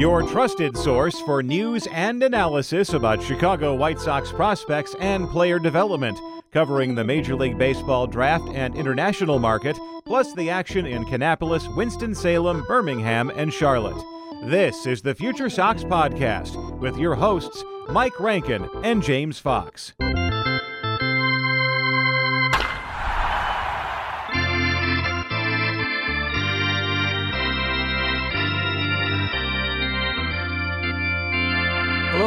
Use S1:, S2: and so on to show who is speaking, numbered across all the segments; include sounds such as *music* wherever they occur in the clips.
S1: Your trusted source for news and analysis about Chicago White Sox prospects and player development, covering the Major League Baseball draft and international market, plus the action in Kannapolis, Winston-Salem, Birmingham, and Charlotte. This is the Future Sox Podcast with your hosts, Mike Rankin and James Fox.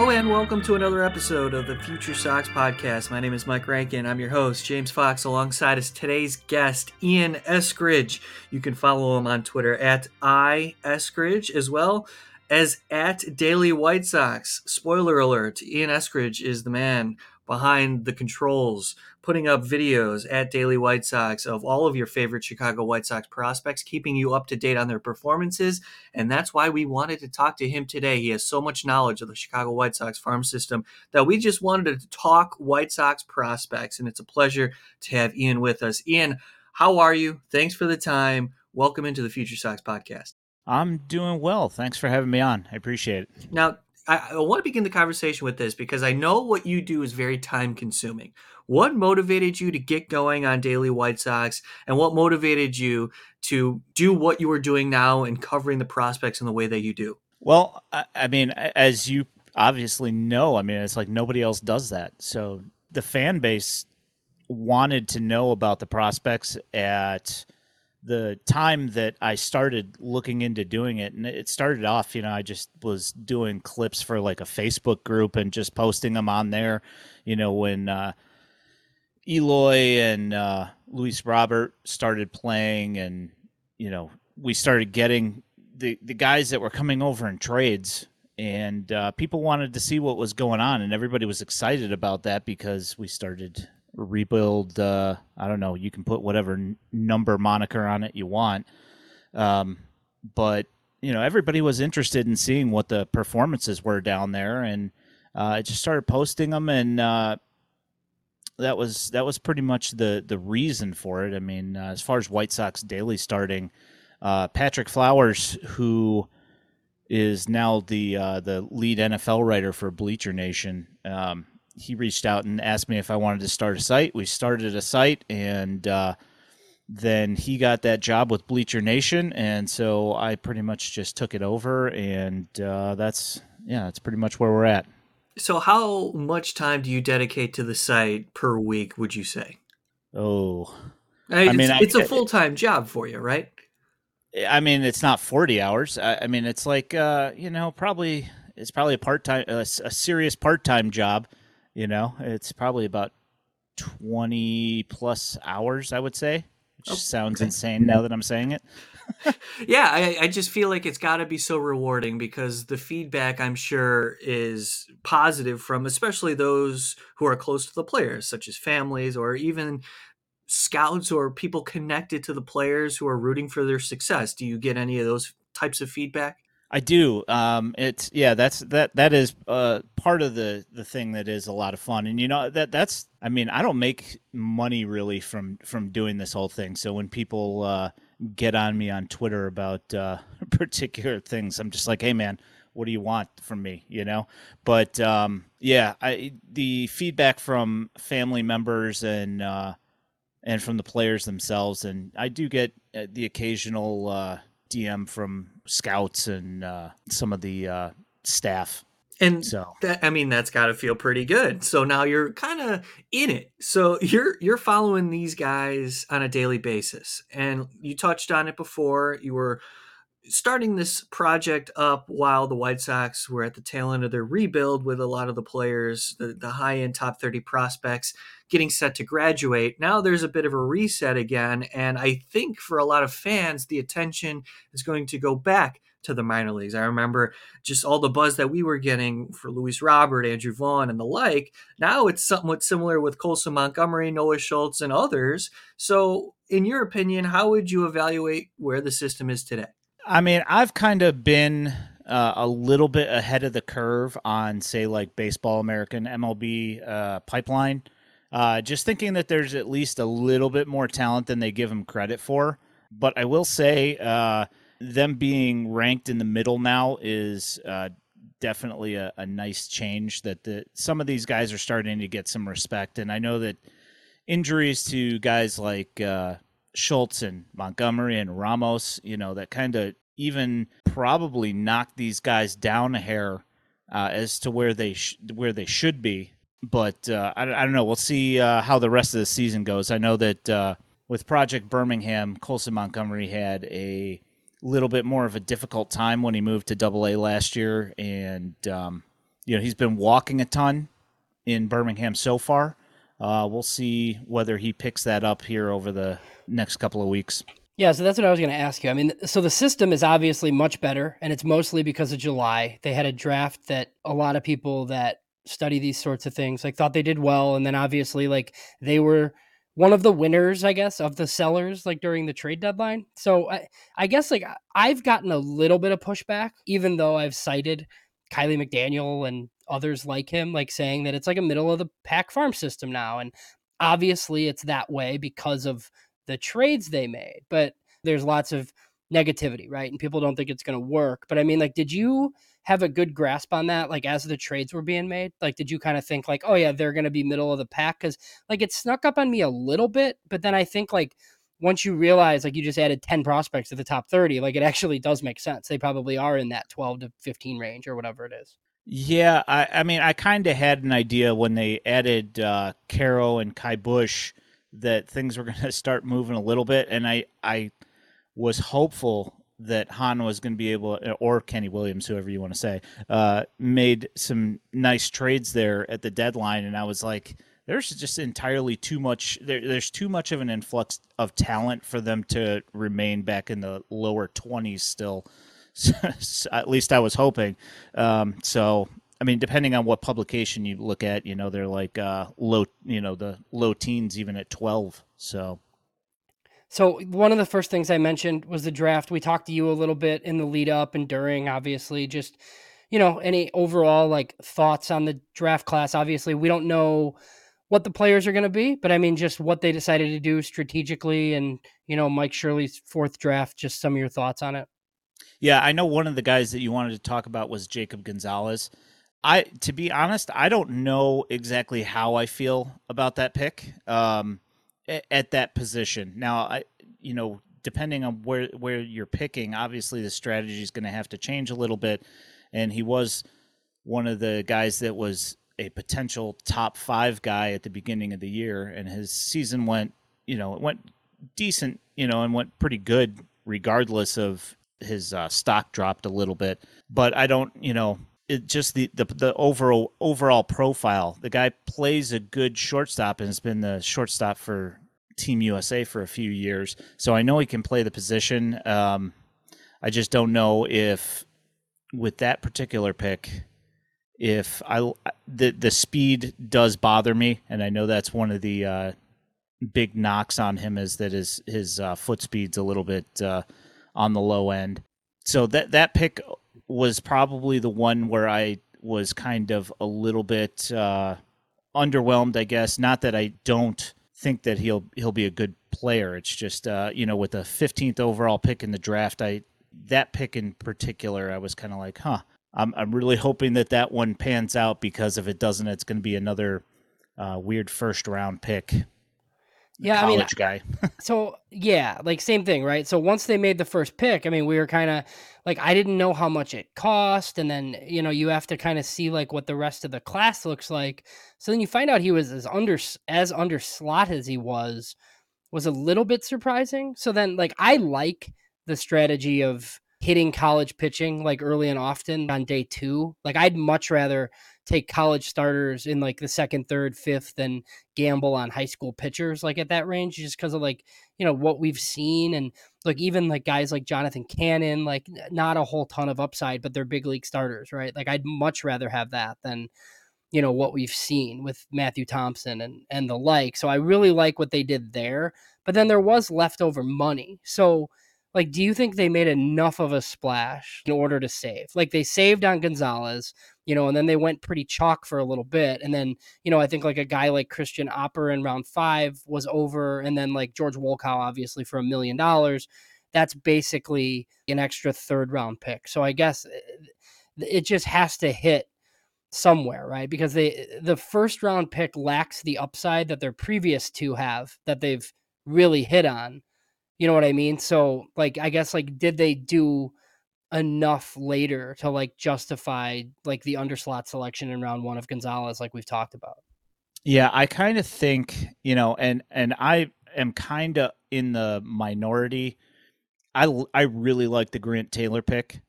S2: And welcome to another episode of the Future Sox podcast. My name is Mike Rankin. I'm your host, James Fox, alongside us today's guest, Ian Eskridge. You can follow him on Twitter at iEskridge as well as at Daily White Sox. Spoiler alert, Ian Eskridge is the man behind the controls, putting up videos at Daily White Sox of all of your favorite Chicago White Sox prospects, keeping you up to date on their performances. And that's why we wanted to talk to him today. He has so much knowledge of the Chicago White Sox farm system that we just wanted to talk White Sox prospects. And it's a pleasure to have Ian with us. Ian, how are you? Thanks for the time. Welcome into the Future Sox podcast.
S3: I'm doing well. Thanks for having me on. I appreciate it.
S2: Now, I, I want to begin the conversation with this because I know what you do is very time consuming. What motivated you to get going on Daily White Sox, and what motivated you to do what you are doing now and covering the prospects in the way that you do?
S3: Well, I, I mean, as you obviously know, I mean, it's like nobody else does that. So the fan base wanted to know about the prospects at the time that I started looking into doing it, and it started off, you know, I just was doing clips for like a Facebook group and just posting them on there. You know, when uh, Eloy and uh, Luis Robert started playing, and you know, we started getting the the guys that were coming over in trades, and uh, people wanted to see what was going on, and everybody was excited about that because we started rebuild. Uh, I don't know. You can put whatever n- number moniker on it you want, um, but you know, everybody was interested in seeing what the performances were down there, and uh, I just started posting them, and uh, that was that was pretty much the the reason for it. I mean, uh, as far as White Sox daily starting, uh, Patrick Flowers, who is now the uh, the lead NFL writer for Bleacher Nation, um, he reached out and asked me if I wanted to start a site. We started a site, and uh, then he got that job with Bleacher Nation, and so I pretty much just took it over, and uh, that's yeah, that's pretty much where we're at.
S2: So, how much time do you dedicate to the site per week? Would you say?
S3: Oh,
S2: I mean, I mean it's, it's a full time job for you, right?
S3: I mean, it's not forty hours. I, I mean, it's like uh, you know, probably it's probably a part time, a, a serious part time job. You know, it's probably about twenty plus hours, I would say. Which oh, sounds okay. insane now that I'm saying it. *laughs*
S2: yeah, I, I, just feel like it's got to be so rewarding because the feedback I'm sure is positive from especially those who are close to the players, such as families or even scouts or people connected to the players who are rooting for their success. Do you get any of those types of feedback?
S3: I do. Um, it's yeah, that's that that is uh, part of the the thing that is a lot of fun, and you know that that's. I mean, I don't make money really from from doing this whole thing. So when people uh, get on me on Twitter about uh, *laughs* particular things, I'm just like, hey man, what do you want from me? You know. But um, yeah, I the feedback from family members and uh, and from the players themselves, and I do get uh, the occasional uh, DM from scouts and uh, some of the uh, staff.
S2: And so that, I mean that's got to feel pretty good. So now you're kind of in it. So you're you're following these guys on a daily basis. And you touched on it before. You were starting this project up while the White Sox were at the tail end of their rebuild with a lot of the players, the, the high end top 30 prospects getting set to graduate. Now there's a bit of a reset again. And I think for a lot of fans, the attention is going to go back to the minor leagues. I remember just all the buzz that we were getting for Luis Robert, Andrew Vaughn, and the like. Now it's somewhat similar with Colson Montgomery, Noah Schultz, and others. So, in your opinion, how would you evaluate where the system is today?
S3: I mean, I've kind of been uh, a little bit ahead of the curve on, say, like Baseball American MLB uh, pipeline. Uh, just thinking that there's at least a little bit more talent than they give them credit for. But I will say, uh, them being ranked in the middle now is uh, definitely a, a, nice change. That the some of these guys are starting to get some respect, and I know that injuries to guys like uh, Schultz and Montgomery and Ramos, you know, that kind of even probably knocked these guys down a hair uh, as to where they sh- where they should be. But uh, I, I, don't know. We'll see uh, how the rest of the season goes. I know that uh, with Project Birmingham, Colson Montgomery had a little bit more of a difficult time when he moved to Double A last year, and um, you know he's been walking a ton in Birmingham so far. Uh, we'll see whether he picks that up here over the next couple of weeks.
S4: Yeah, so that's what I was going to ask you. I mean, so the system is obviously much better, and it's mostly because of July. They had a draft that a lot of people that study these sorts of things like thought they did well, and then obviously like they were one of the winners, I guess, of the sellers like during the trade deadline. So I, I guess like I've gotten a little bit of pushback, even though I've cited Kiley McDaniel and others like him, like saying that it's like a middle of the pack farm system now, and obviously it's that way because of the trades they made, but there's lots of negativity, right? And people don't think it's going to work. But I mean, like, did you have a good grasp on that? Like, as the trades were being made, like, did you kind of think, like, oh, yeah, they're going to be middle of the pack? Cause, like, it snuck up on me a little bit. But then I think, like, once you realize, like, you just added 10 prospects to the top 30, like, it actually does make sense. They probably are in that 12 to 15 range or whatever it is.
S3: Yeah. I, I mean, I kind of had an idea when they added uh, and Ky Bush that things were *laughs* going to start moving a little bit, and I I was hopeful that Hahn was going to be able, or Kenny Williams, whoever you want to say, uh, made some nice trades there at the deadline, and I was like, there's just entirely too much. There, there's too much of an influx of talent for them to remain back in the lower twenties still. *laughs* at least I was hoping. Um, so I mean, depending on what publication you look at, you know, they're like uh, low, you know, the low teens even at 12. So,
S4: so one of the first things I mentioned was the draft. We talked to you a little bit in the lead up and during, obviously, just, you know, any overall like thoughts on the draft class. Obviously, we don't know what the players are going to be, but I mean, just what they decided to do strategically and, you know, Mike Shirley's fourth draft, just some of your thoughts on it.
S3: Yeah, I know one of the guys that you wanted to talk about was Jacob Gonzalez. I to be honest, I don't know exactly how I feel about that pick um, at that position. Now, I you know, depending on where where you're picking, obviously the strategy is going to have to change a little bit. And he was one of the guys that was a potential top five guy at the beginning of the year, and his season went, you know, it went decent, you know, and went pretty good regardless of his uh, stock dropped a little bit. But I don't, you know, it just the, the the overall overall profile. The guy plays a good shortstop and has been the shortstop for Team USA for a few years, so I know he can play the position. Um, I just don't know if with that particular pick, if I the the speed does bother me, and I know that's one of the uh, big knocks on him is that his his uh, foot speed's a little bit uh, on the low end. So that that pick was probably the one where I was kind of a little bit uh, underwhelmed, I guess. Not that I don't think that he'll he'll be a good player. It's just uh, you know with the 15th overall pick in the draft, I that pick in particular, I was kind of like, huh. I'm I'm really hoping that that one pans out because if it doesn't, it's going to be another uh, weird first round pick
S4: yeah,
S3: I
S4: mean,
S3: guy. *laughs*
S4: so yeah, like same thing, right? So once they made the first pick, I mean, we were kind of like, I didn't know how much it cost, and then you know you have to kind of see like what the rest of the class looks like. So then you find out he was as under as under slot as he was, was a little bit surprising. So then like I like the strategy of hitting college pitching like early and often on day two. Like I'd much rather take college starters in like the second, third, fifth, and gamble on high school pitchers like at that range, just because of like you know what we've seen and like even like guys like Jonathan Cannon, like not a whole ton of upside, but they're big league starters, right? Like I'd much rather have that than you know what we've seen with Matthew Thompson and and the like. So I really like what they did there. But then there was leftover money. So like do you think they made enough of a splash in order to save? Like they saved on Gonzalez, you know, and then they went pretty chalk for a little bit. And then, you know, I think like a guy like Christian Oppor in round five was over. And then like George Wolkow, obviously, for a million dollars. that's basically an extra third round pick. So I guess eh, it just has to hit somewhere, right? Because they the first round pick lacks the upside that their previous two have that they've really hit on. You know what I mean? So like I guess like did they do enough later to like justify like the underslot selection in round 1 of Gonzalez like we've talked about?
S3: Yeah, I kind of think, you know, and and I am kind of in the minority. I I really like the Grant Taylor pick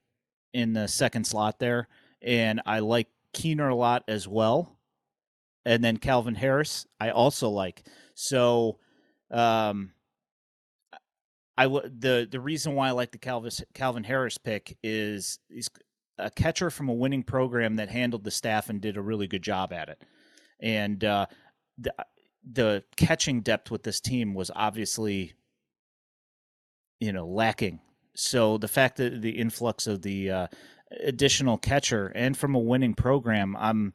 S3: in the second slot there and I like Keener a lot as well. And then Calvin Harris, I also like. So, um, I w- the the reason why I like the Calvin Calvin Harris pick is he's a catcher from a winning program that handled the staff and did a really good job at it. And uh, the the catching depth with this team was obviously, you know, lacking. So the fact that the influx of the uh, additional catcher and from a winning program, I'm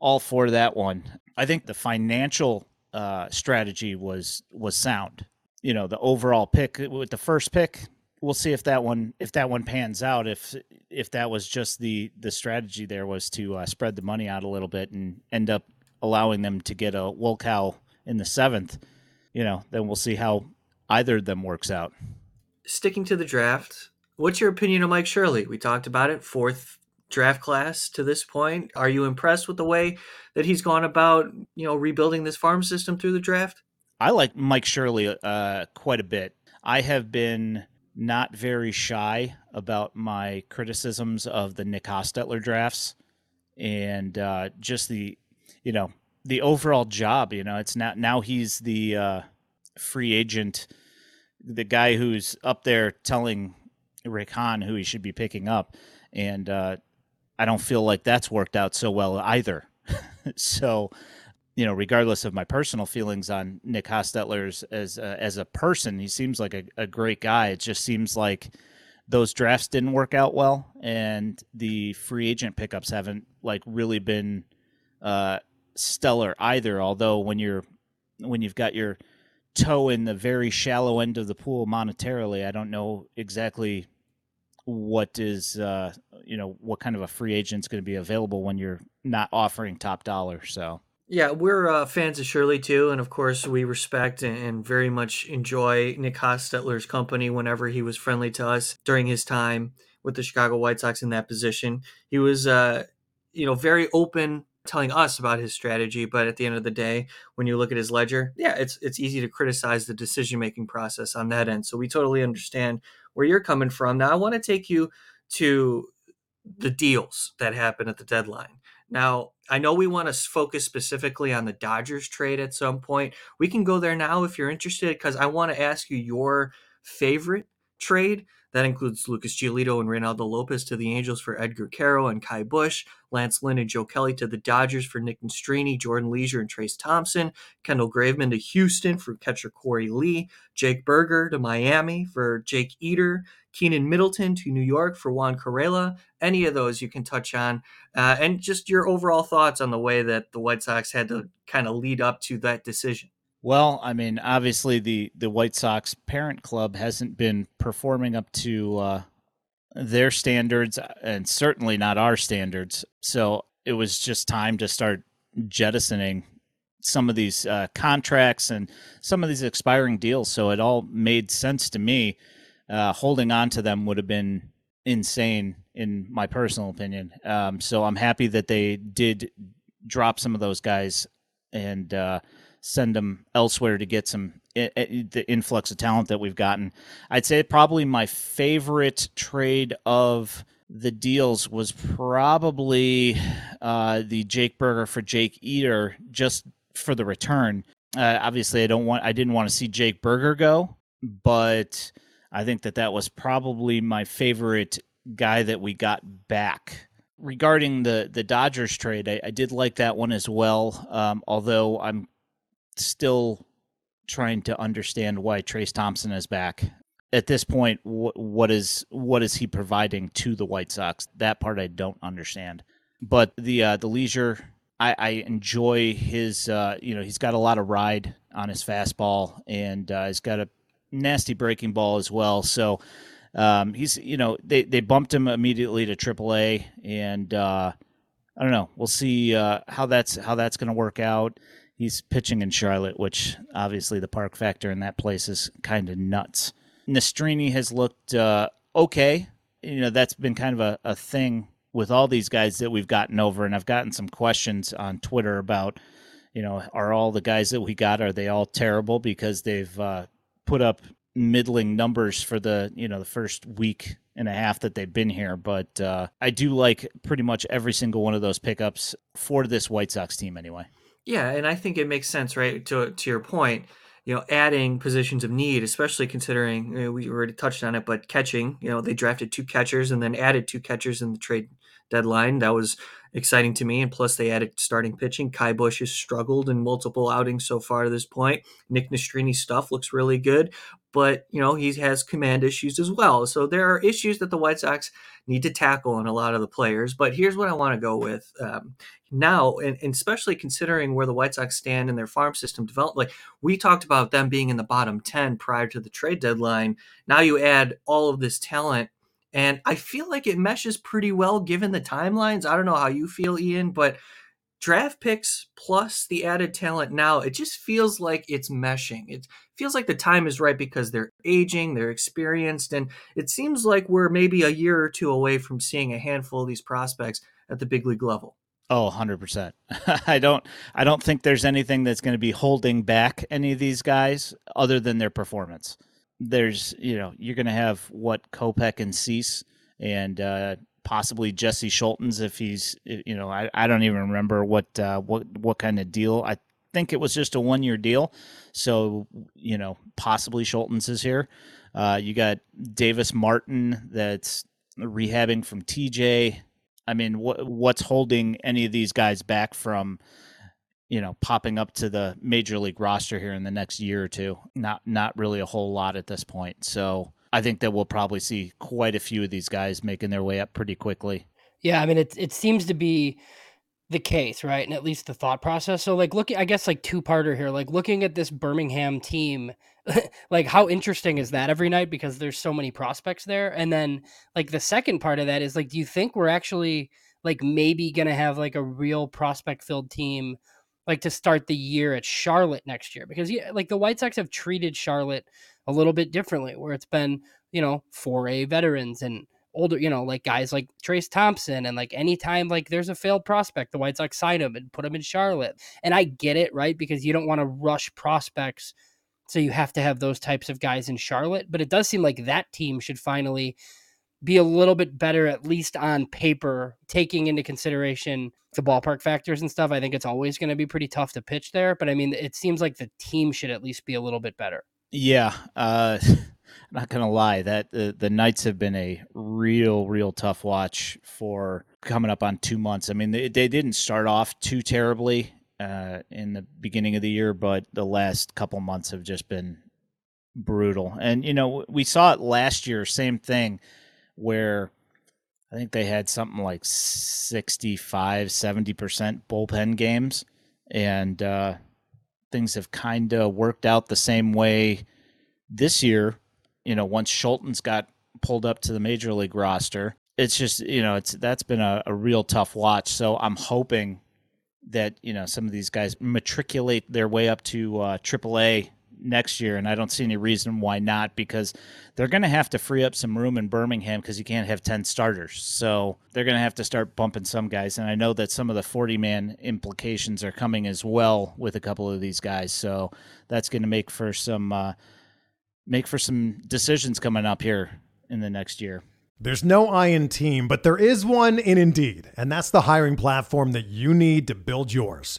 S3: all for that one. I think the financial uh, strategy was was sound. You know, the overall pick with the first pick, we'll see if that one if that one pans out. If if that was just the the strategy there was to uh, spread the money out a little bit and end up allowing them to get a Wolkow in the seventh, you know, then we'll see how either of them works out.
S2: Sticking to the draft, What's your opinion of Mike Shirley? We talked about it, fourth draft class to this point. Are you impressed with the way that he's gone about, you know, rebuilding this farm system through the draft?
S3: I like Mike Shirley uh, quite a bit. I have been not very shy about my criticisms of the Nick Hostetler drafts and uh, just the, you know, the overall job. You know, it's not now he's the uh, free agent, the guy who's up there telling Rick Hahn who he should be picking up, and uh, I don't feel like that's worked out so well either. *laughs* so, you know, regardless of my personal feelings on Nick Hostetler as a, as a person, he seems like a, a great guy. It just seems like those drafts didn't work out well, and the free agent pickups haven't like really been uh, stellar either. Although when you're when you've got your toe in the very shallow end of the pool monetarily. I don't know exactly what is uh, you know what kind of a free agent is going to be available when you're not offering top dollar. So
S2: yeah, we're uh, fans of Shirley too, and of course we respect and very much enjoy Nick Hostetler's company whenever he was friendly to us during his time with the Chicago White Sox in that position. He was, uh, you know, very open telling us about his strategy, but at the end of the day, when you look at his ledger, yeah, it's it's easy to criticize the decision making process on that end. So we totally understand where you're coming from. Now I want to take you to the deals that happened at the deadline. Now, I know we want to focus specifically on the Dodgers trade at some point. We can go there now if you're interested because I want to ask you your favorite trade. That includes Lucas Giolito and Reynaldo Lopez to the Angels for Edgar Quero and Ky Bush, Lance Lynn and Joe Kelly to the Dodgers for Nick Nastrini, Jordan Leasure and Trayce Thompson, Kendall Graveman to Houston for catcher Korey Lee, Jake Burger to Miami for Jake Eder, Keynan Middleton to New York for Juan Carela. Any of those you can touch on, uh, and just your overall thoughts on the way that the White Sox had to kind of lead up to that decision.
S3: Well, I mean, obviously the the White Sox parent club hasn't been performing up to uh, their standards, and certainly not our standards. So it was just time to start jettisoning some of these uh, contracts and some of these expiring deals. So it all made sense to me. Uh, holding on to them would have been insane, in my personal opinion. Um, so I'm happy that they did drop some of those guys and uh, send them elsewhere to get some the influx of talent that we've gotten. I'd say probably my favorite trade of the deals was probably uh, the Jake Burger for Jake Eder just for the return. Uh, obviously, I don't want I didn't want to see Jake Burger go, but I think that that was probably my favorite guy that we got back regarding the the Dodgers trade, I, I, did like that one as well. Um, although I'm still trying to understand why Trayce Thompson is back. At this point, wh- what is what is he providing to the White Sox? That part I don't understand. But the uh, the Leasure, I, I enjoy his. Uh, you know, he's got a lot of ride on his fastball, and uh, he's got a nasty breaking ball as well. So um, he's you know they they bumped him immediately to AAA, and uh, I don't know. We'll see uh, how that's how that's going to work out. He's pitching in Charlotte, which obviously the park factor in that place is kind of nuts. Nastrini has looked uh, okay. You know that's been kind of a, a thing with all these guys that we've gotten over, and I've gotten some questions on Twitter about, you know, are all the guys that we got are they all terrible because they've uh, put up middling numbers for the you know the first week and a half that they've been here, but uh, I do like pretty much every single one of those pickups for this White Sox team anyway.
S2: Yeah, and I think it makes sense, right? To to your point, you know, adding positions of need, especially considering you know, we already touched on it, but catching, you know, they drafted two catchers and then added two catchers in the trade deadline. That was exciting to me. And plus, they added starting pitching. Ky Bush has struggled in multiple outings so far to this point. Nick Nastrini's stuff looks really good, but you know he has command issues as well. So there are issues that the White Sox need to tackle in a lot of the players. But here's what I want to go with um, now, and, and, especially considering where the White Sox stand in their farm system development. Like we talked about them being in the bottom ten prior to the trade deadline. Now you add all of this talent and I feel like it meshes pretty well given the timelines. I don't know how you feel, Ian, but draft picks plus the added talent now, it just feels like it's meshing. It feels like the time is right because they're aging, they're experienced, and it seems like we're maybe a year or two away from seeing a handful of these prospects at the big league level.
S3: Oh, 100%. *laughs* I don't I don't think there's anything that's going to be holding back any of these guys other than their performance there's you know you're going to have what Kopech and Cease and uh, possibly Jesse Scholtens if he's you know I, I don't even remember what uh, what what kind of deal I think it was just a one year deal so you know possibly Scholtens is here uh, you got Davis Martin that's rehabbing from TJ I mean what what's holding any of these guys back from you know, popping up to the major league roster here in the next year or two. Not not really a whole lot at this point. So I think that we'll probably see quite a few of these guys making their way up pretty quickly.
S4: Yeah, I mean it it seems to be the case, right? And at least the thought process. So like looking I guess like two parter here, like looking at this Birmingham team, *laughs* like how interesting is that every night because there's so many prospects there. And then like the second part of that is like do you think we're actually like maybe gonna have like a real prospect filled team like to start the year at Charlotte next year because yeah, like the White Sox have treated Charlotte a little bit differently where it's been, you know, 4A veterans and older, you know, like guys like Trayce Thompson and like anytime like there's a failed prospect, the White Sox sign him and put him in Charlotte. And I get it, right? Because you don't want to rush prospects. So you have to have those types of guys in Charlotte, but it does seem like that team should finally be a little bit better, at least on paper, taking into consideration the ballpark factors and stuff. I think it's always going to be pretty tough to pitch there, but I mean, it seems like the team should at least be a little bit better.
S3: Yeah, uh, *laughs* not gonna lie that the the Knights have been a real, real tough watch for coming up on two months. I mean, they, they didn't start off too terribly uh, in the beginning of the year, but the last couple months have just been brutal. And you know, we saw it last year, same thing where I think they had something like 65, 70% bullpen games. And uh, things have kind of worked out the same way this year. You know, once Scholtens got pulled up to the major league roster, it's just, you know, it's that's been a, a real tough watch. So I'm hoping that, you know, some of these guys matriculate their way up to uh, AAA next year, and I don't see any reason why not because they're going to have to free up some room in Birmingham because you can't have 10 starters. So they're going to have to start bumping some guys. And I know that some of the 40 man implications are coming as well with a couple of these guys. So that's going to make for some. Uh, make for some decisions coming up here in the next year.
S5: There's no I in team, but there is one in Indeed, and that's the hiring platform that you need to build yours.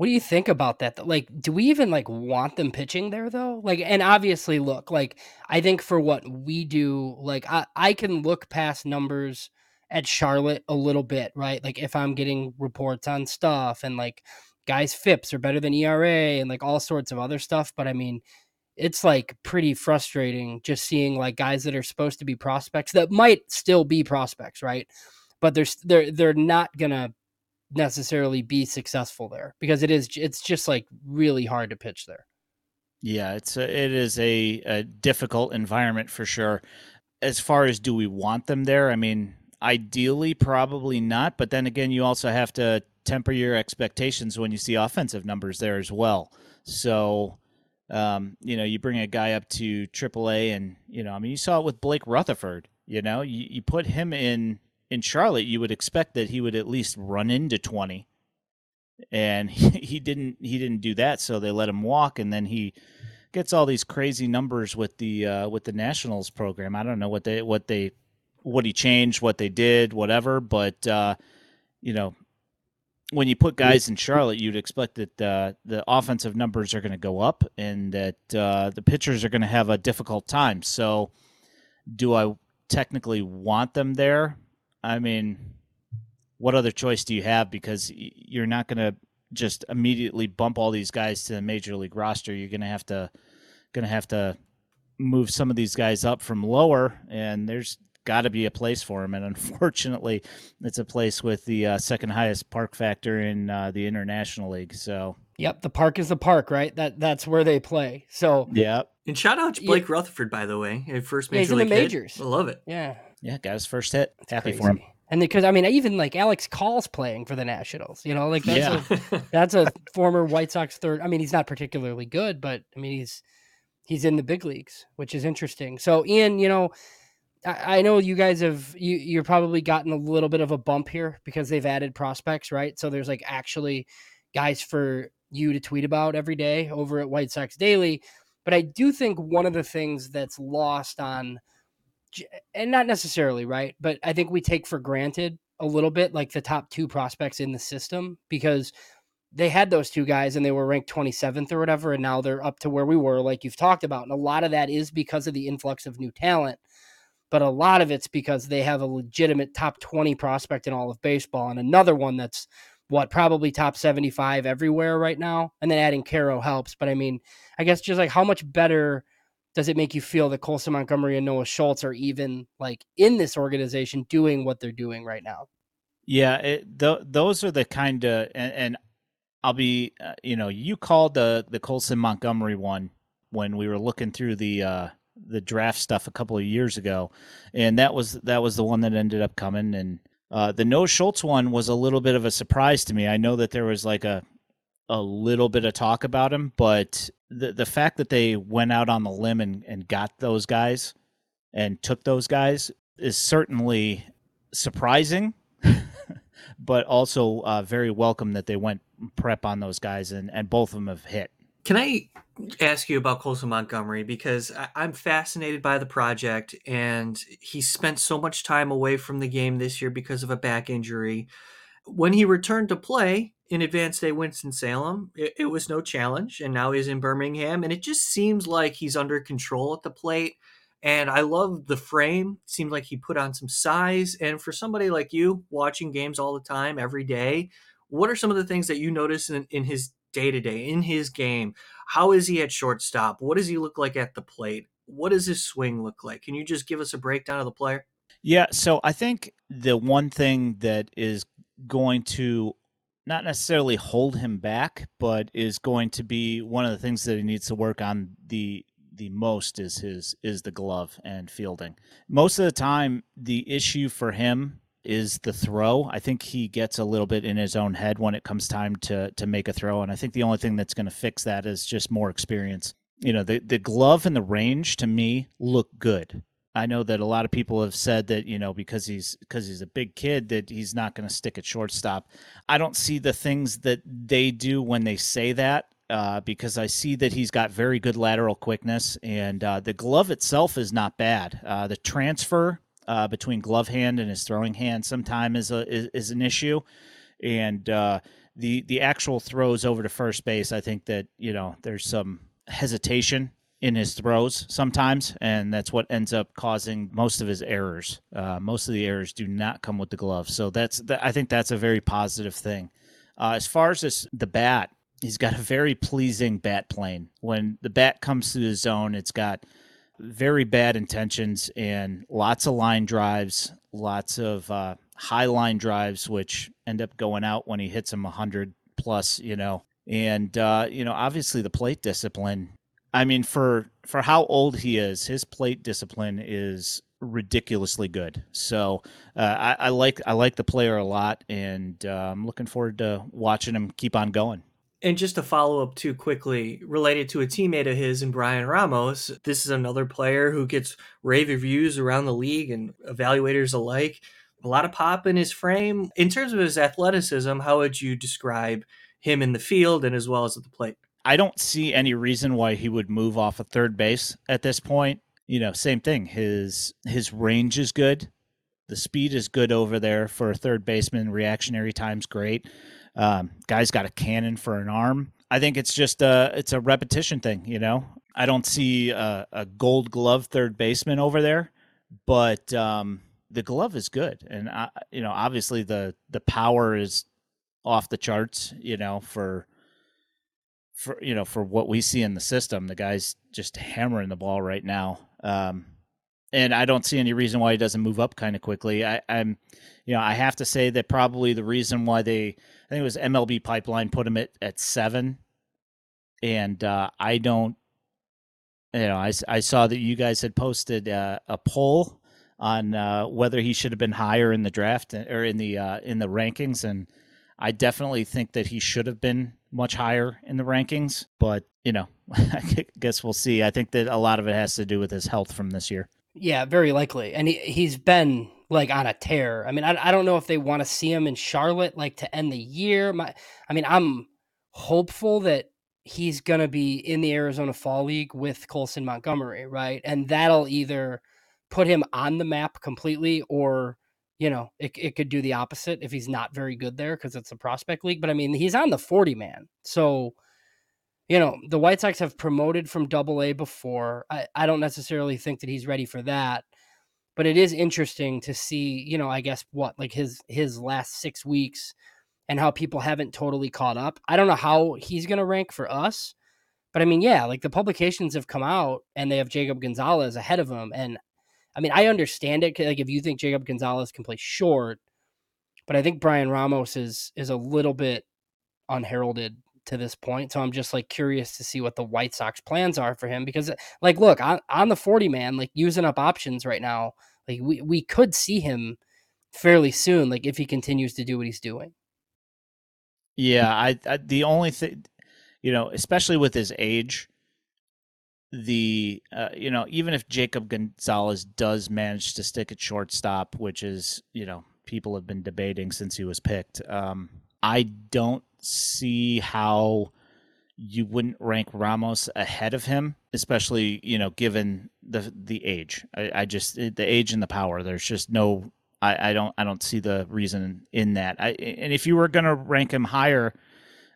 S4: What do you think about that? Like, do we even like want them pitching there though? Like, and obviously, look, like I think for what we do, like I, I can look past numbers at Charlotte a little bit, right? Like if I'm getting reports on stuff and like guys FIPS are better than ERA and like all sorts of other stuff. But I mean, it's like pretty frustrating just seeing like guys that are supposed to be prospects that might still be prospects, right? But they're they're they're not gonna necessarily be successful there because it is it's just like really hard to pitch there.
S3: Yeah, it's a, it is a, a difficult environment for sure. As far as do we want them there? I mean, ideally probably not, but then again you also have to temper your expectations when you see offensive numbers there as well. So, um, you know, you bring a guy up to AAA, and you know, I mean, you saw it with Blake Rutherford. You know, you, you put him in in Charlotte, you would expect that he would at least run into twenty, and he, *laughs* he didn't. He didn't do that, so they let him walk, and then he gets all these crazy numbers with the uh, with the Nationals program. I don't know what they what they what he changed, what they did, whatever, but uh, you know, when you put guys in Charlotte, you'd expect that uh, the offensive numbers are going to go up and that uh, the pitchers are going to have a difficult time. So, do I technically want them there? I mean, what other choice do you have? Because you're not going to just immediately bump all these guys to the major league roster. You're going to have to going to have to move some of these guys up from lower, and there's got to be a place for them. And unfortunately, it's a place with the uh, second highest park factor in uh, the International League. So.
S4: Yep, the park is the park, right? That that's where they play. So
S3: yeah.
S2: And shout out to Blake yeah. Rutherford, by the way, first major
S4: yeah,
S2: league
S4: majors.
S2: Hit. I love it.
S4: Yeah,
S3: yeah, got his first hit. That's Happy crazy. for him.
S4: And because I mean, even like Alex Call's playing for the Nationals, you know, like that's yeah. a *laughs* that's a former White Sox third. I mean, he's not particularly good, but I mean, he's he's in the big leagues, which is interesting. So, Ian, you know, I know you guys have you you're probably gotten a little bit of a bump here because they've added prospects, right? So there's like actually guys for you to tweet about every day over at White Sox Daily. But I do think one of the things that's lost on and not necessarily, right? But I think we take for granted a little bit like the top two prospects in the system because they had those two guys and they were ranked 27th or whatever and now they're up to where we were like you've talked about and a lot of that is because of the influx of new talent but a lot of it's because they have a legitimate top 20 prospect in all of baseball and another one that's what probably top 75 everywhere right now and then adding Quero helps but I mean I guess just like how much better does it make you feel that Colson Montgomery and Noah Schultz are even like in this organization doing what they're doing right now
S3: yeah it, th- those are the kind of and, and, I'll be uh, you know you called the the Colson Montgomery one when we were looking through the uh the draft stuff a couple of years ago, and that was that was the one that ended up coming. And uh, the Noah Schultz one was a little bit of a surprise to me. I know that there was like a a little bit of talk about him, but the the fact that they went out on the limb and, and got those guys and took those guys is certainly surprising, *laughs* but also uh, very welcome that they went prep on those guys and, and both of them have hit.
S2: Can I ask you about Colson Montgomery because I, am fascinated by the project, and he spent so much time away from the game this year because of a back injury. When he returned to play in Advanced Day Winston Salem, it, it was no challenge, and now he's in Birmingham, and it just seems like he's under control at the plate. And I love the frame. Seems like he put on some size. And for somebody like you, watching games all the time, every day, what are some of the things that you notice in, in his day to day in his game. How is he at shortstop? What does he look like at the plate? What does his swing look like? Can you just give us a breakdown of the player?
S3: Yeah, so I think the one thing that is going to not necessarily hold him back, but is going to be one of the things that he needs to work on the the most is his is the glove and fielding. Most of the time the issue for him is the throw. I think he gets a little bit in his own head when it comes time to to make a throw, and I think the only thing that's going to fix that is just more experience. You know, the the glove and the range to me look good. I know that a lot of people have said that you know because he's because he's a big kid that he's not going to stick at shortstop. I don't see the things that they do when they say that uh, because I see that he's got very good lateral quickness and uh, the glove itself is not bad. Uh, the transfer uh, between glove hand and his throwing hand sometimes is a is, is an issue, and uh, the the actual throws over to first base. I think that you know there's some hesitation in his throws sometimes, and that's what ends up causing most of his errors. Uh, most of the errors do not come with the glove, so that's that, I think that's a very positive thing. Uh, as far as this, the bat, he's got a very pleasing bat plane. When the bat comes through the zone, it's got very bad intentions and lots of line drives, lots of uh, high line drives, which end up going out when he hits them 100 plus, you know. And, uh, you know, obviously the plate discipline. I mean, for for how old he is, his plate discipline is ridiculously good. So uh, I, I, like I like the player a lot, and uh, I'm looking forward to watching him keep on going.
S2: And just to follow up too quickly, related to a teammate of his and Bryan Ramos, this is another player who gets rave reviews around the league and evaluators alike. A lot of pop in his frame. In terms of his athleticism, how would you describe him in the field and as well as at the plate?
S3: I don't see any reason why he would move off of third base at this point. You know, same thing. His his range is good. The speed is good over there for a third baseman. Reactionary time's great. Um, guy's got a cannon for an arm. I think it's just a it's a repetition thing. You know, I don't see a, a Gold Glove third baseman over there, but um, the glove is good, and I, you know, obviously the the power is off the charts. You know, for for you know for what we see in the system, the guy's just hammering the ball right now. Um, and I don't see any reason why he doesn't move up kind of quickly. I, am you know, I have to say that probably the reason why they, I think it was MLB Pipeline put him at at seven, and uh, I don't, you know, I, I saw that you guys had posted uh, a poll on uh, whether he should have been higher in the draft uh, or in the uh, in the rankings, and I definitely think that he should have been much higher in the rankings. But you know, *laughs* I guess we'll see. I think that a lot of it has to do with his health from this year.
S4: Yeah, very likely. And he, he's been like on a tear. I mean, I, I don't know if they want to see him in Charlotte like to end the year. My, I mean, I'm hopeful that he's going to be in the Arizona Fall League with Colson Montgomery, right? And that'll either put him on the map completely or, you know, it, it could do the opposite if he's not very good there because it's a prospect league. But I mean, he's on the 40 man. So, you know, the White Sox have promoted from double A before. I, I don't necessarily think that he's ready for that. But it is interesting to see, you know, I guess what, like his his last six weeks and how people haven't totally caught up. I don't know how he's gonna rank for us. But I mean, yeah, like the publications have come out and they have Jacob Gonzalez ahead of him. And I mean, I understand it. Like if you think Jacob Gonzalez can play short, but I think Bryan Ramos is is a little bit unheralded to this point. So I'm just like curious to see what the White Sox plans are for him because like look, on, on the 40 man, like using up options right now, like we, we could see him fairly soon, like if he continues to do what he's doing.
S3: Yeah, I, I the only thing you know, especially with his age, the uh, you know, even if Jacob Gonzalez does manage to stick at shortstop, which is, you know, people have been debating since he was picked. Um, I don't see how you wouldn't rank Ramos ahead of him, especially you know given the the age. I, I just the age and the power. There's just no. I, I don't I don't see the reason in that. I and if you were gonna rank him higher,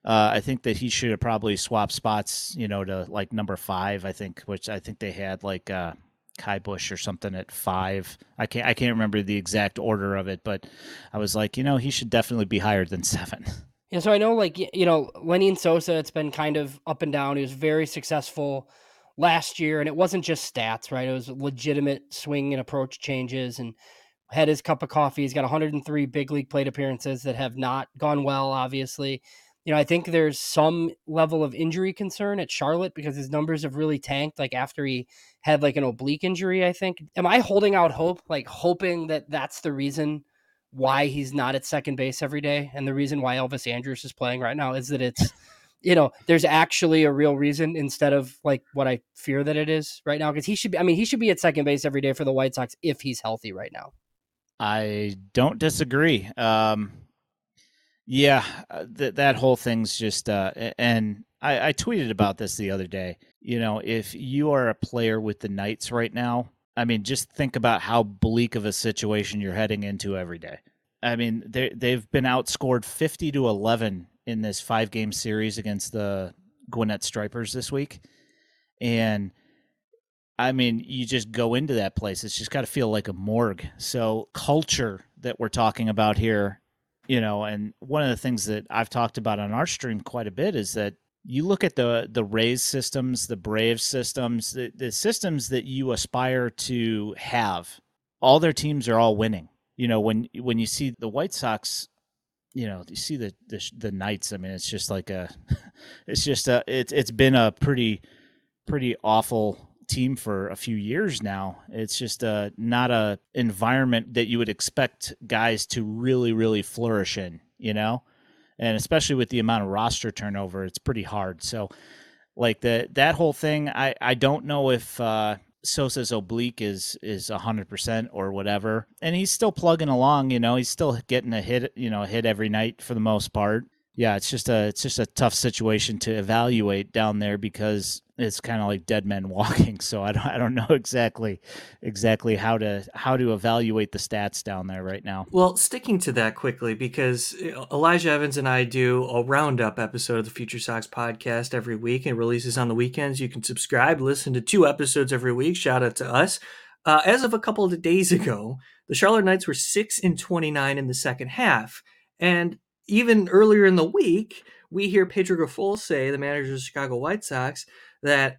S3: uh, I think that he should have probably swapped spots. You know, to like number five. I think, which I think they had like uh, Ky Bush or something at five. I can't I can't remember the exact order of it, but I was like, you know, he should definitely be higher than seven. *laughs*
S4: Yeah, so I know, like you know, Lenyn Sosa. It's been kind of up and down. He was very successful last year, and it wasn't just stats, right? It was legitimate swing and approach changes, and had his cup of coffee. He's got 103 big league plate appearances that have not gone well. Obviously, you know, I think there's some level of injury concern at Charlotte because his numbers have really tanked. Like after he had like an oblique injury, I think. Am I holding out hope, like hoping that that's the reason? why he's not at second base every day, and the reason why Elvis Andrus is playing right now is that it's you know, there's actually a real reason instead of like what I fear that it is right now. Because he should be, I mean, he should be at second base every day for the White Sox if he's healthy right now.
S3: I don't disagree. Um, yeah, uh, th- that whole thing's just, uh, and I-, I tweeted about this the other day. You know, if you are a player with the Knights right now, I mean, just think about how bleak of a situation you're heading into every day. I mean, they they've been outscored 50 to 11 in this five game series against the Gwinnett Stripers this week. And I mean, you just go into that place, it's just got to feel like a morgue. So, culture that we're talking about here, you know, and one of the things that I've talked about on our stream quite a bit is that you look at the the Rays systems, the brave systems, the, the systems that you aspire to have. All their teams are all winning. You know, when when you see the White Sox you know, you see the, the the Knights. I mean, it's just like a, *laughs* it's just a, it's it's been a pretty, pretty awful team for a few years now. It's just a not a environment that you would expect guys to really really flourish in. You know, and especially with the amount of roster turnover, it's pretty hard. So, like the that whole thing, I I don't know if. uh Sosa's oblique is is hundred percent or whatever, and he's still plugging along. You know, he's still getting a hit. You know, a hit every night for the most part. Yeah, it's just a it's just a tough situation to evaluate down there because it's kind of like dead men *laughs* walking. So I don't I don't know exactly exactly how to how to evaluate the stats down there right now.
S2: Well, sticking to that quickly because uh, Elijah Evans and I do a roundup episode of the Future Sox podcast every week and releases on the weekends. You can subscribe, listen to two episodes every week. Shout out to us. Uh, as of a couple of days ago, the Charlotte Knights were six and twenty nine in the second half, and even earlier in the week, we hear Pedro Grifol say, the manager of the Chicago White Sox, that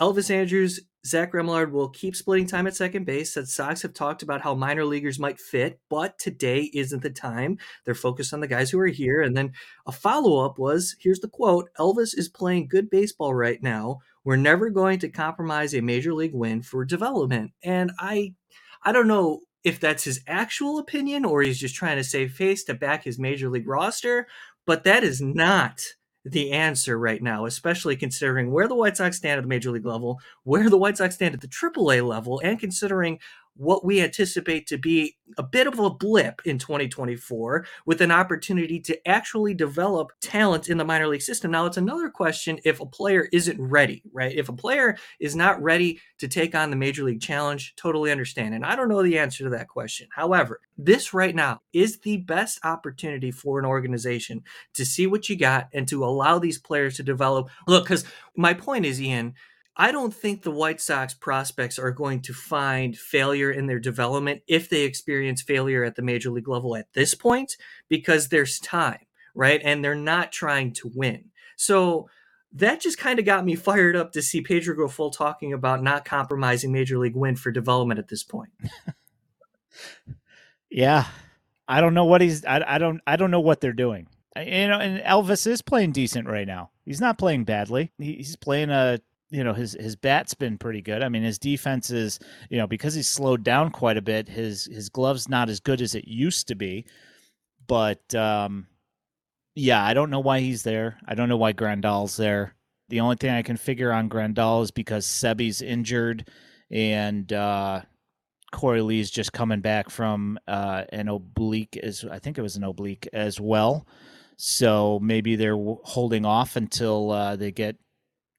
S2: Elvis Andrus, Zach Remillard will keep splitting time at second base. That Sox have talked about how minor leaguers might fit, but today isn't the time. They're focused on the guys who are here. And then a follow up was here's the quote Elvis is playing good baseball right now. We're never going to compromise a major league win for development. And I I don't know if that's his actual opinion or he's just trying to save face to back his major league roster, but that is not the answer right now, especially considering where the White Sox stand at the major league level, where the White Sox stand at the AAA level, and considering what we anticipate to be a bit of a blip in 2024 with an opportunity to actually develop talent in the minor league system. Now, it's another question if a player isn't ready, right? If a player is not ready to take on the major league challenge, totally understand. And I don't know the answer to that question. However, this right now is the best opportunity for an organization to see what you got and to allow these players to develop. Look, because my point is, Ian, I don't think the White Sox prospects are going to find failure in their development if they experience failure at the major league level at this point because there's time, right? And they're not trying to win. So that just kind of got me *laughs* fired up to see Pedro Grifol talking about not compromising major league win for development at this point. *laughs*
S3: yeah. I don't know what he's I, I don't I don't know what they're doing. You know, and Elvis is playing decent right now. He's not playing badly. He's playing a you know his his bat's been pretty good. I mean, his defense is you know because he's slowed down quite a bit. His his gloves not as good as it used to be, but um, yeah, I don't know why he's there. I don't know why Grandal's there. The only thing I can figure on Grandal is because Seby's injured and uh, Korey Lee's just coming back from uh, an oblique, as I think it was an oblique as well. So maybe they're holding off until uh, they get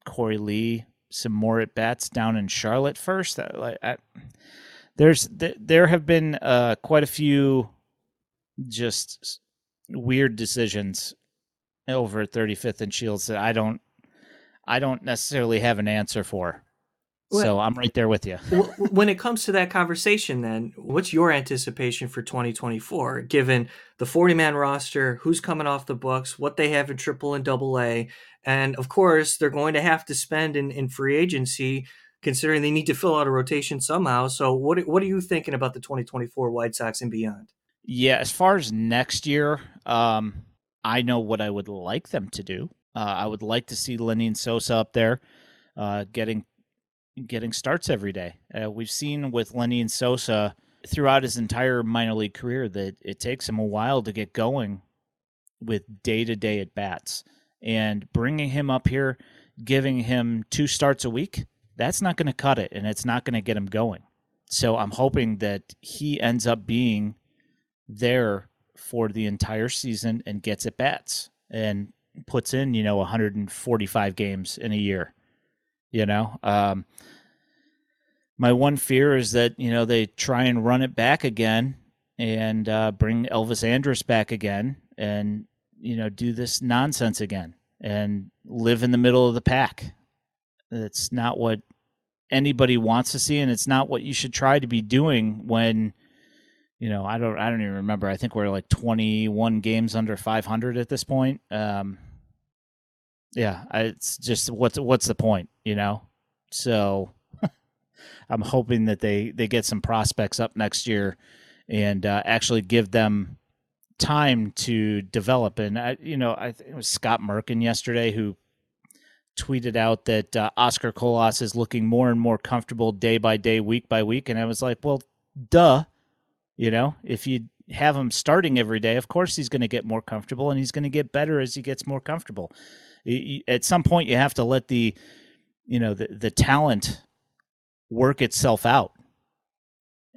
S3: Korey Lee some more at bats down in Charlotte first. I, I, there's there have been uh, quite a few just weird decisions over at 35th and Shields that I don't I don't necessarily have an answer for. Well, so I'm right there with you.
S2: when it comes to that conversation, then what's your anticipation for 2024, given the 40 man roster, who's coming off the books, what they have in Triple and Double A, and of course they're going to have to spend in, in free agency, considering they need to fill out a rotation somehow. So what what are you thinking about the 2024 White Sox and beyond?
S3: Yeah, as far as next year, um, I know what I would like them to do. Uh, I would like to see Lenyn Sosa up there, uh, getting getting starts every day. Uh, we've seen with Lenyn Sosa throughout his entire minor league career that it takes him a while to get going with day to day at bats. And bringing him up here, giving him two starts a week, that's not going to cut it and it's not going to get him going. So I'm hoping that he ends up being there for the entire season and gets at bats and puts in, you know, 145 games in a year. You know, um, my one fear is that you know they try and run it back again and uh, bring Elvis Andrus back again and you know do this nonsense again and live in the middle of the pack. It's not what anybody wants to see, and it's not what you should try to be doing when you know, I don't I don't even remember. I think we're like 21 games under 500 at this point. Um yeah, it's just what's what's the point, you know? So *laughs* I'm hoping that they they get some prospects up next year and uh, actually give them time to develop and I, you know, I think it was Scott Merkin yesterday who tweeted out that uh, Oscar Colas is looking more and more comfortable day by day, week by week and I was like, "Well, duh." You know, if you have him starting every day, of course he's going to get more comfortable and he's going to get better as he gets more comfortable. At some point, you have to let the, you know, the, the talent work itself out.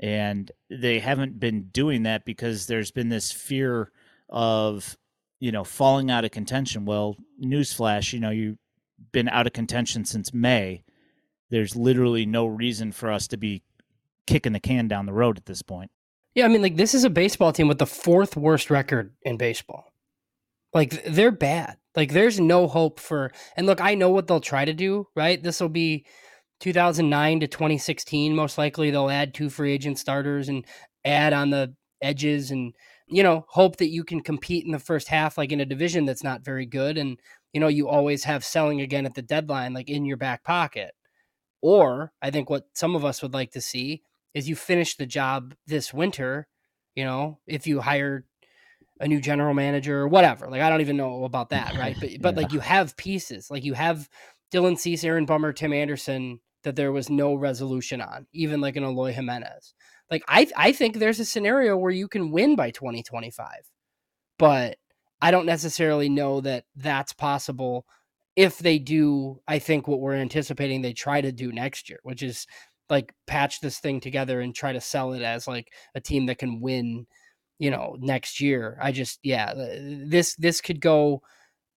S3: And they haven't been doing that because there's been this fear of, you know, falling out of contention. Well, newsflash, you know, you've been out of contention since May. There's literally no reason for us to be kicking the can down the road at this point.
S4: Yeah, I mean, like this is a baseball team with the fourth worst record in baseball. Like they're bad. Like there's no hope for. And look, I know what they'll try to do. Right, this will be 2009 to 2016. Most likely, they'll add two free agent starters and add on the edges, and you know, hope that you can compete in the first half, like in a division that's not very good, and you know, you always have selling again at the deadline, like in your back pocket. Or I think what some of us would like to see is you finish the job this winter, you know, if you hire a new general manager or whatever. Like I don't even know about that, right? But but like you have pieces. Like you have Dylan Cease, Aaron Bummer, Tim Anderson that there was no resolution on, even like an Eloy Jimenez. Like I I think there's a scenario where you can win by 2025. But I don't necessarily know that that's possible if they do I think what we're anticipating they try to do next year, which is like patch this thing together and try to sell it as like a team that can win you know next year i just yeah this this could go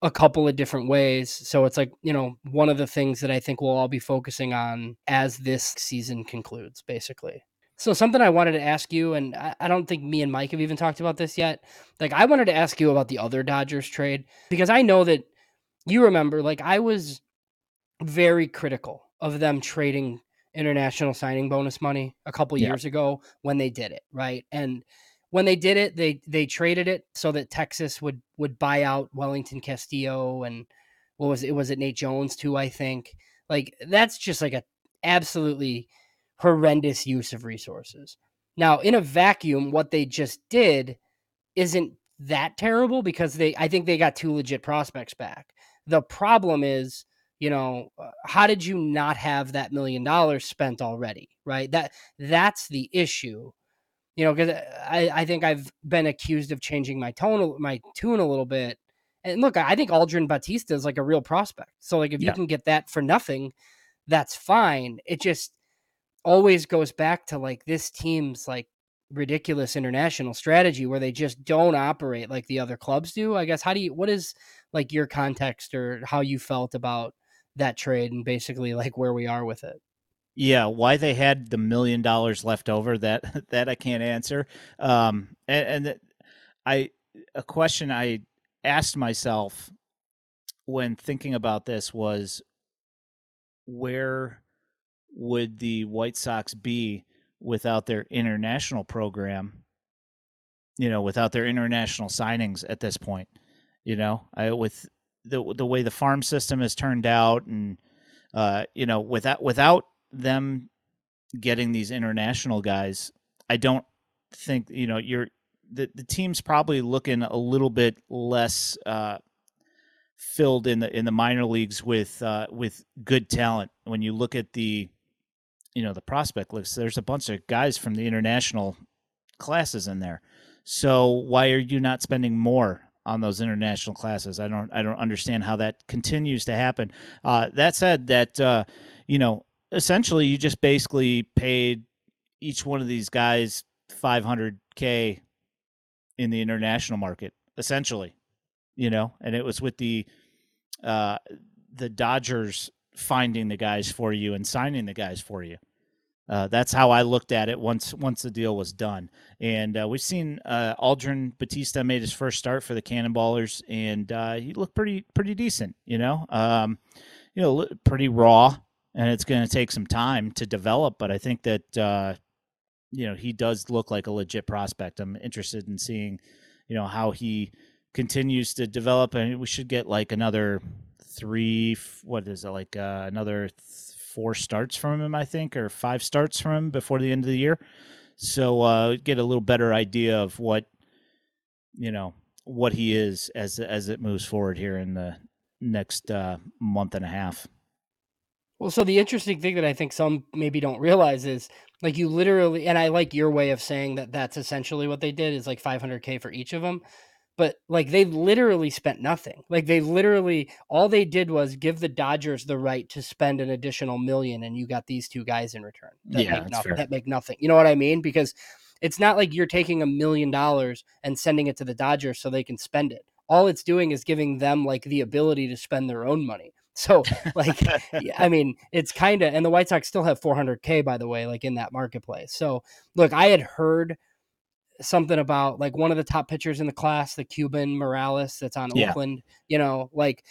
S4: a couple of different ways so it's like you know one of the things that i think we'll all be focusing on as this season concludes basically so something i wanted to ask you and I, don't think me and mike have even talked about this yet like i wanted to ask you about the other dodgers trade because i know that you remember like i was very critical of them trading international signing bonus money a couple yeah. years ago when they did it, right? And when they did it, they they traded it so that Texas would would buy out Wellington Castillo and what was it? Was it Nate Jones too? I think like that's just like a absolutely horrendous use of resources. Now, in a vacuum, what they just did isn't that terrible because they I think they got two legit prospects back. The problem is you know uh, how did you not have that million dollars spent already right that that's the issue you know because I, I think i've been accused of changing my tone my tune a little bit and look i think aldrin batista is like a real prospect so like if yeah. you can get that for nothing that's fine it just always goes back to like this team's like ridiculous international strategy where they just don't operate like the other clubs do i guess how do you what is like your context or how you felt about that trade and basically like where we are with it.
S3: Yeah, why they had the million dollars left over that *laughs* that I can't answer. Um, and, and I a question I asked myself when thinking about this was where would the White Sox be without their international program? You know, without their international signings at this point. You know, I with the the way the farm system has turned out, and uh, you know, without without them getting these international guys, I don't think you know you're the the team's probably looking a little bit less uh, filled in the in the minor leagues with uh, with good talent. When you look at the you know the prospect list, there's a bunch of guys from the international classes in there. So why are you not spending more on those international classes? I don't I don't understand how that continues to happen. Uh, that said, that uh, you know essentially you just basically paid each one of these guys 500k in the international market essentially you know and it was with the uh the dodgers finding the guys for you and signing the guys for you uh, that's how I looked at it once once the deal was done. And uh, we've seen uh, Aldrin Batista made his first start for the Cannonballers, and uh, he looked pretty pretty decent. You know, um, you know, pretty raw, and it's going to take some time to develop. But I think that uh, you know he does look like a legit prospect. I'm interested in seeing, you know, how he continues to develop, and we should get like another three. What is it like? Uh, another four starts from him, I think, or five starts from him before the end of the year. So uh, get a little better idea of what you know what he is as as it moves forward here in the next uh, month and a half.
S4: Well, so the interesting thing that I think some maybe don't realize is like you literally, and I like your way of saying that that's essentially what they did is like 500K for each of them but like they literally spent nothing. Like they literally all they did was give the Dodgers the right to spend an additional million, and you got these two guys in return. That
S3: yeah,
S4: make nothing, that make nothing. You know what I mean? Because it's not like you're taking a million dollars and sending it to the Dodgers so they can spend it. All it's doing is giving them like the ability to spend their own money. So, *laughs* like, I mean, it's kind of, and the White Sox still have 400K, by the way, like in that marketplace. So, look, I had heard something about like one of the top pitchers in the class, the Cuban Morales that's on yeah. Oakland. You know, like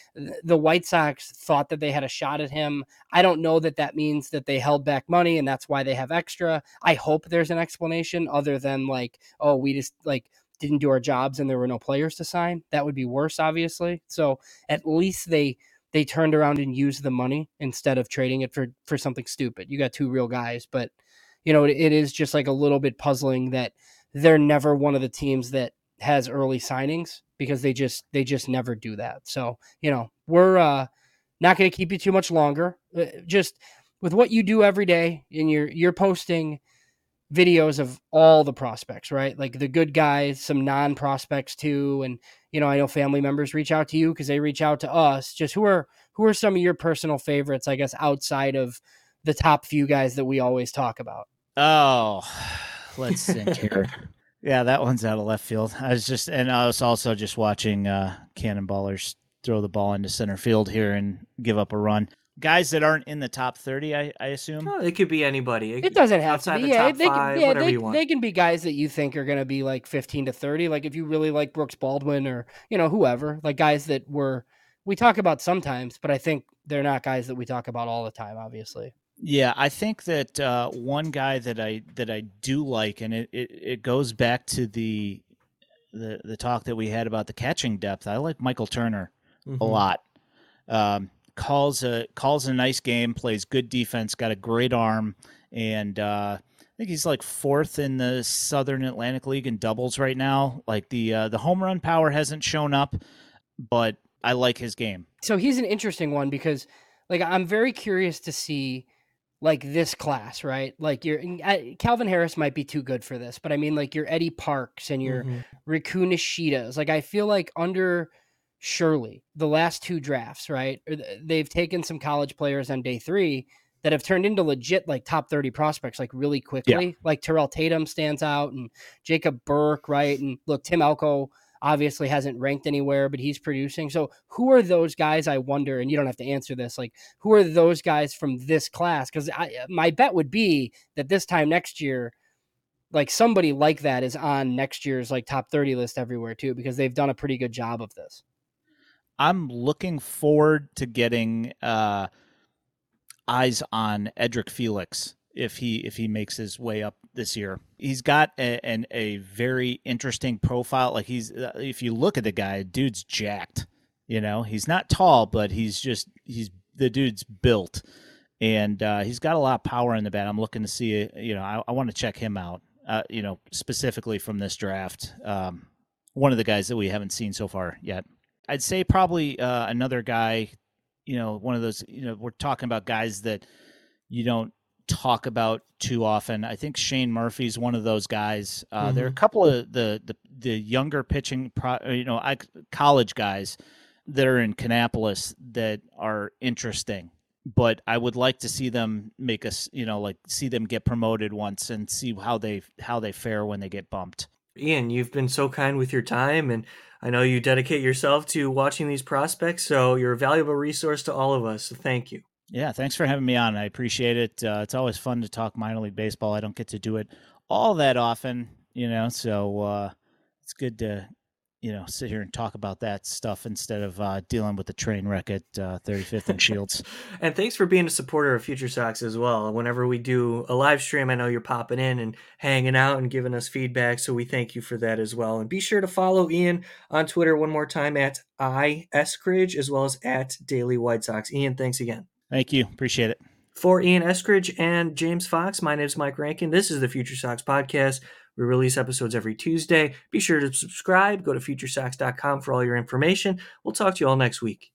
S4: the White Sox thought that they had a shot at him. I don't know that that means that they held back money and that's why they have extra. I hope there's an explanation other than like, oh, we just like didn't do our jobs and there were no players to sign. That would be worse, obviously. So at least they they turned around and used the money instead of trading it for for something stupid. You got two real guys, but you know, it, it is just like a little bit puzzling that they're never one of the teams that has early signings because they just they just never do that. So, you know, we're uh not going to keep you too much longer. Uh, just with what you do every day and you're you're posting videos of all the prospects, right? Like the good guys, some non-prospects too and you know, I know family members reach out to you cuz they reach out to us. Just who are who are some of your personal favorites, I guess outside of the top few guys that we always talk about?
S3: Oh, *sighs* let's think *laughs* here. yeah, that one's out of left field. I was just, and I was also just watching uh, Cannonballers throw the ball into center field here and give up a run. Guys that aren't in the top thirty, I, I assume.
S2: Oh, it could be anybody.
S4: It, it doesn't have to be. yeah, they, five, yeah, they, they can be guys that you think are going to be like fifteen to thirty. Like if you really like Brooks Baldwin or you know whoever, like guys that were we talk about sometimes, but I think they're not guys that we talk about all the time. Obviously.
S3: Yeah, I think that uh, one guy that I that I do like, and it, it, it goes back to the, the the talk that we had about the catching depth. I like Michael Turner mm-hmm. a lot. Um, calls a calls a nice game, plays good defense, got a great arm, and uh, I think he's like fourth in the Southern Atlantic League in doubles right now. Like the uh, the home run power hasn't shown up, but I like his game.
S4: So he's an interesting one because, like, I'm very curious to see like this class, right? Like your Calvin Harris might be too good for this, but I mean like your Eddie Parks and your mm-hmm. Riku Nishidas. Like I feel like under Shirley, the last two drafts, right? They've taken some college players on day three that have turned into legit like top 30 prospects like really quickly. Yeah. Like Terrell Tatum stands out and Jacob Burke, right? And look, Tim Elko obviously hasn't ranked anywhere, but he's producing. So who are those guys? I wonder, and you don't have to answer this. Like, who are those guys from this class? Because my bet would be that this time next year, like somebody like that is on next year's like top 30 list everywhere too, because they've done a pretty good job of this.
S3: I'm looking forward to getting uh, eyes on Edric Felix if he if he makes his way up this year. He's got a, an, a very interesting profile. Like he's uh, if you look at the guy, dude's jacked. You know, he's not tall, but he's just he's the dude's built, and uh, he's got a lot of power in the bat. I'm looking to see. You know, I, I want to check him out. Uh, you know, specifically from this draft. Um, one of the guys that we haven't seen so far yet. I'd say probably uh, another guy. You know, one of those. You know, we're talking about guys that you don't talk about too often. I think Shane Murphy's one of those guys. Uh,
S4: Mm-hmm.
S3: There are a couple of the the, the younger pitching, pro, you know, I, college guys that are in Kannapolis that are interesting. But I would like to see them make us, you know, like see them get promoted once and see how they how they fare when they get bumped.
S2: Ian, you've been so kind with your time, and I know you dedicate yourself to watching these prospects, so you're a valuable resource to all of us. So thank you.
S3: Yeah, thanks for having me on. I appreciate it. Uh, it's always fun to talk minor league baseball. I don't get to do it all that often, you know, so uh, it's good to, you know, sit here and talk about that stuff instead of uh, dealing with the train wreck at uh, 35th and Shields. *laughs*
S2: And thanks for being a supporter of Future Sox as well. Whenever we do a live stream, I know you're popping in and hanging out and giving us feedback. So we thank you for that as well. And be sure to follow Ian on Twitter one more time at iScridge as well as at Daily White Sox. Ian, thanks again.
S3: Thank you. Appreciate it.
S2: For Ian Eskridge and James Fox, my name is Mike Rankin. This is the Future Sox Podcast. We release episodes every Tuesday. Be sure to subscribe. Go to futuresox.com for all your information. We'll talk to you all next week.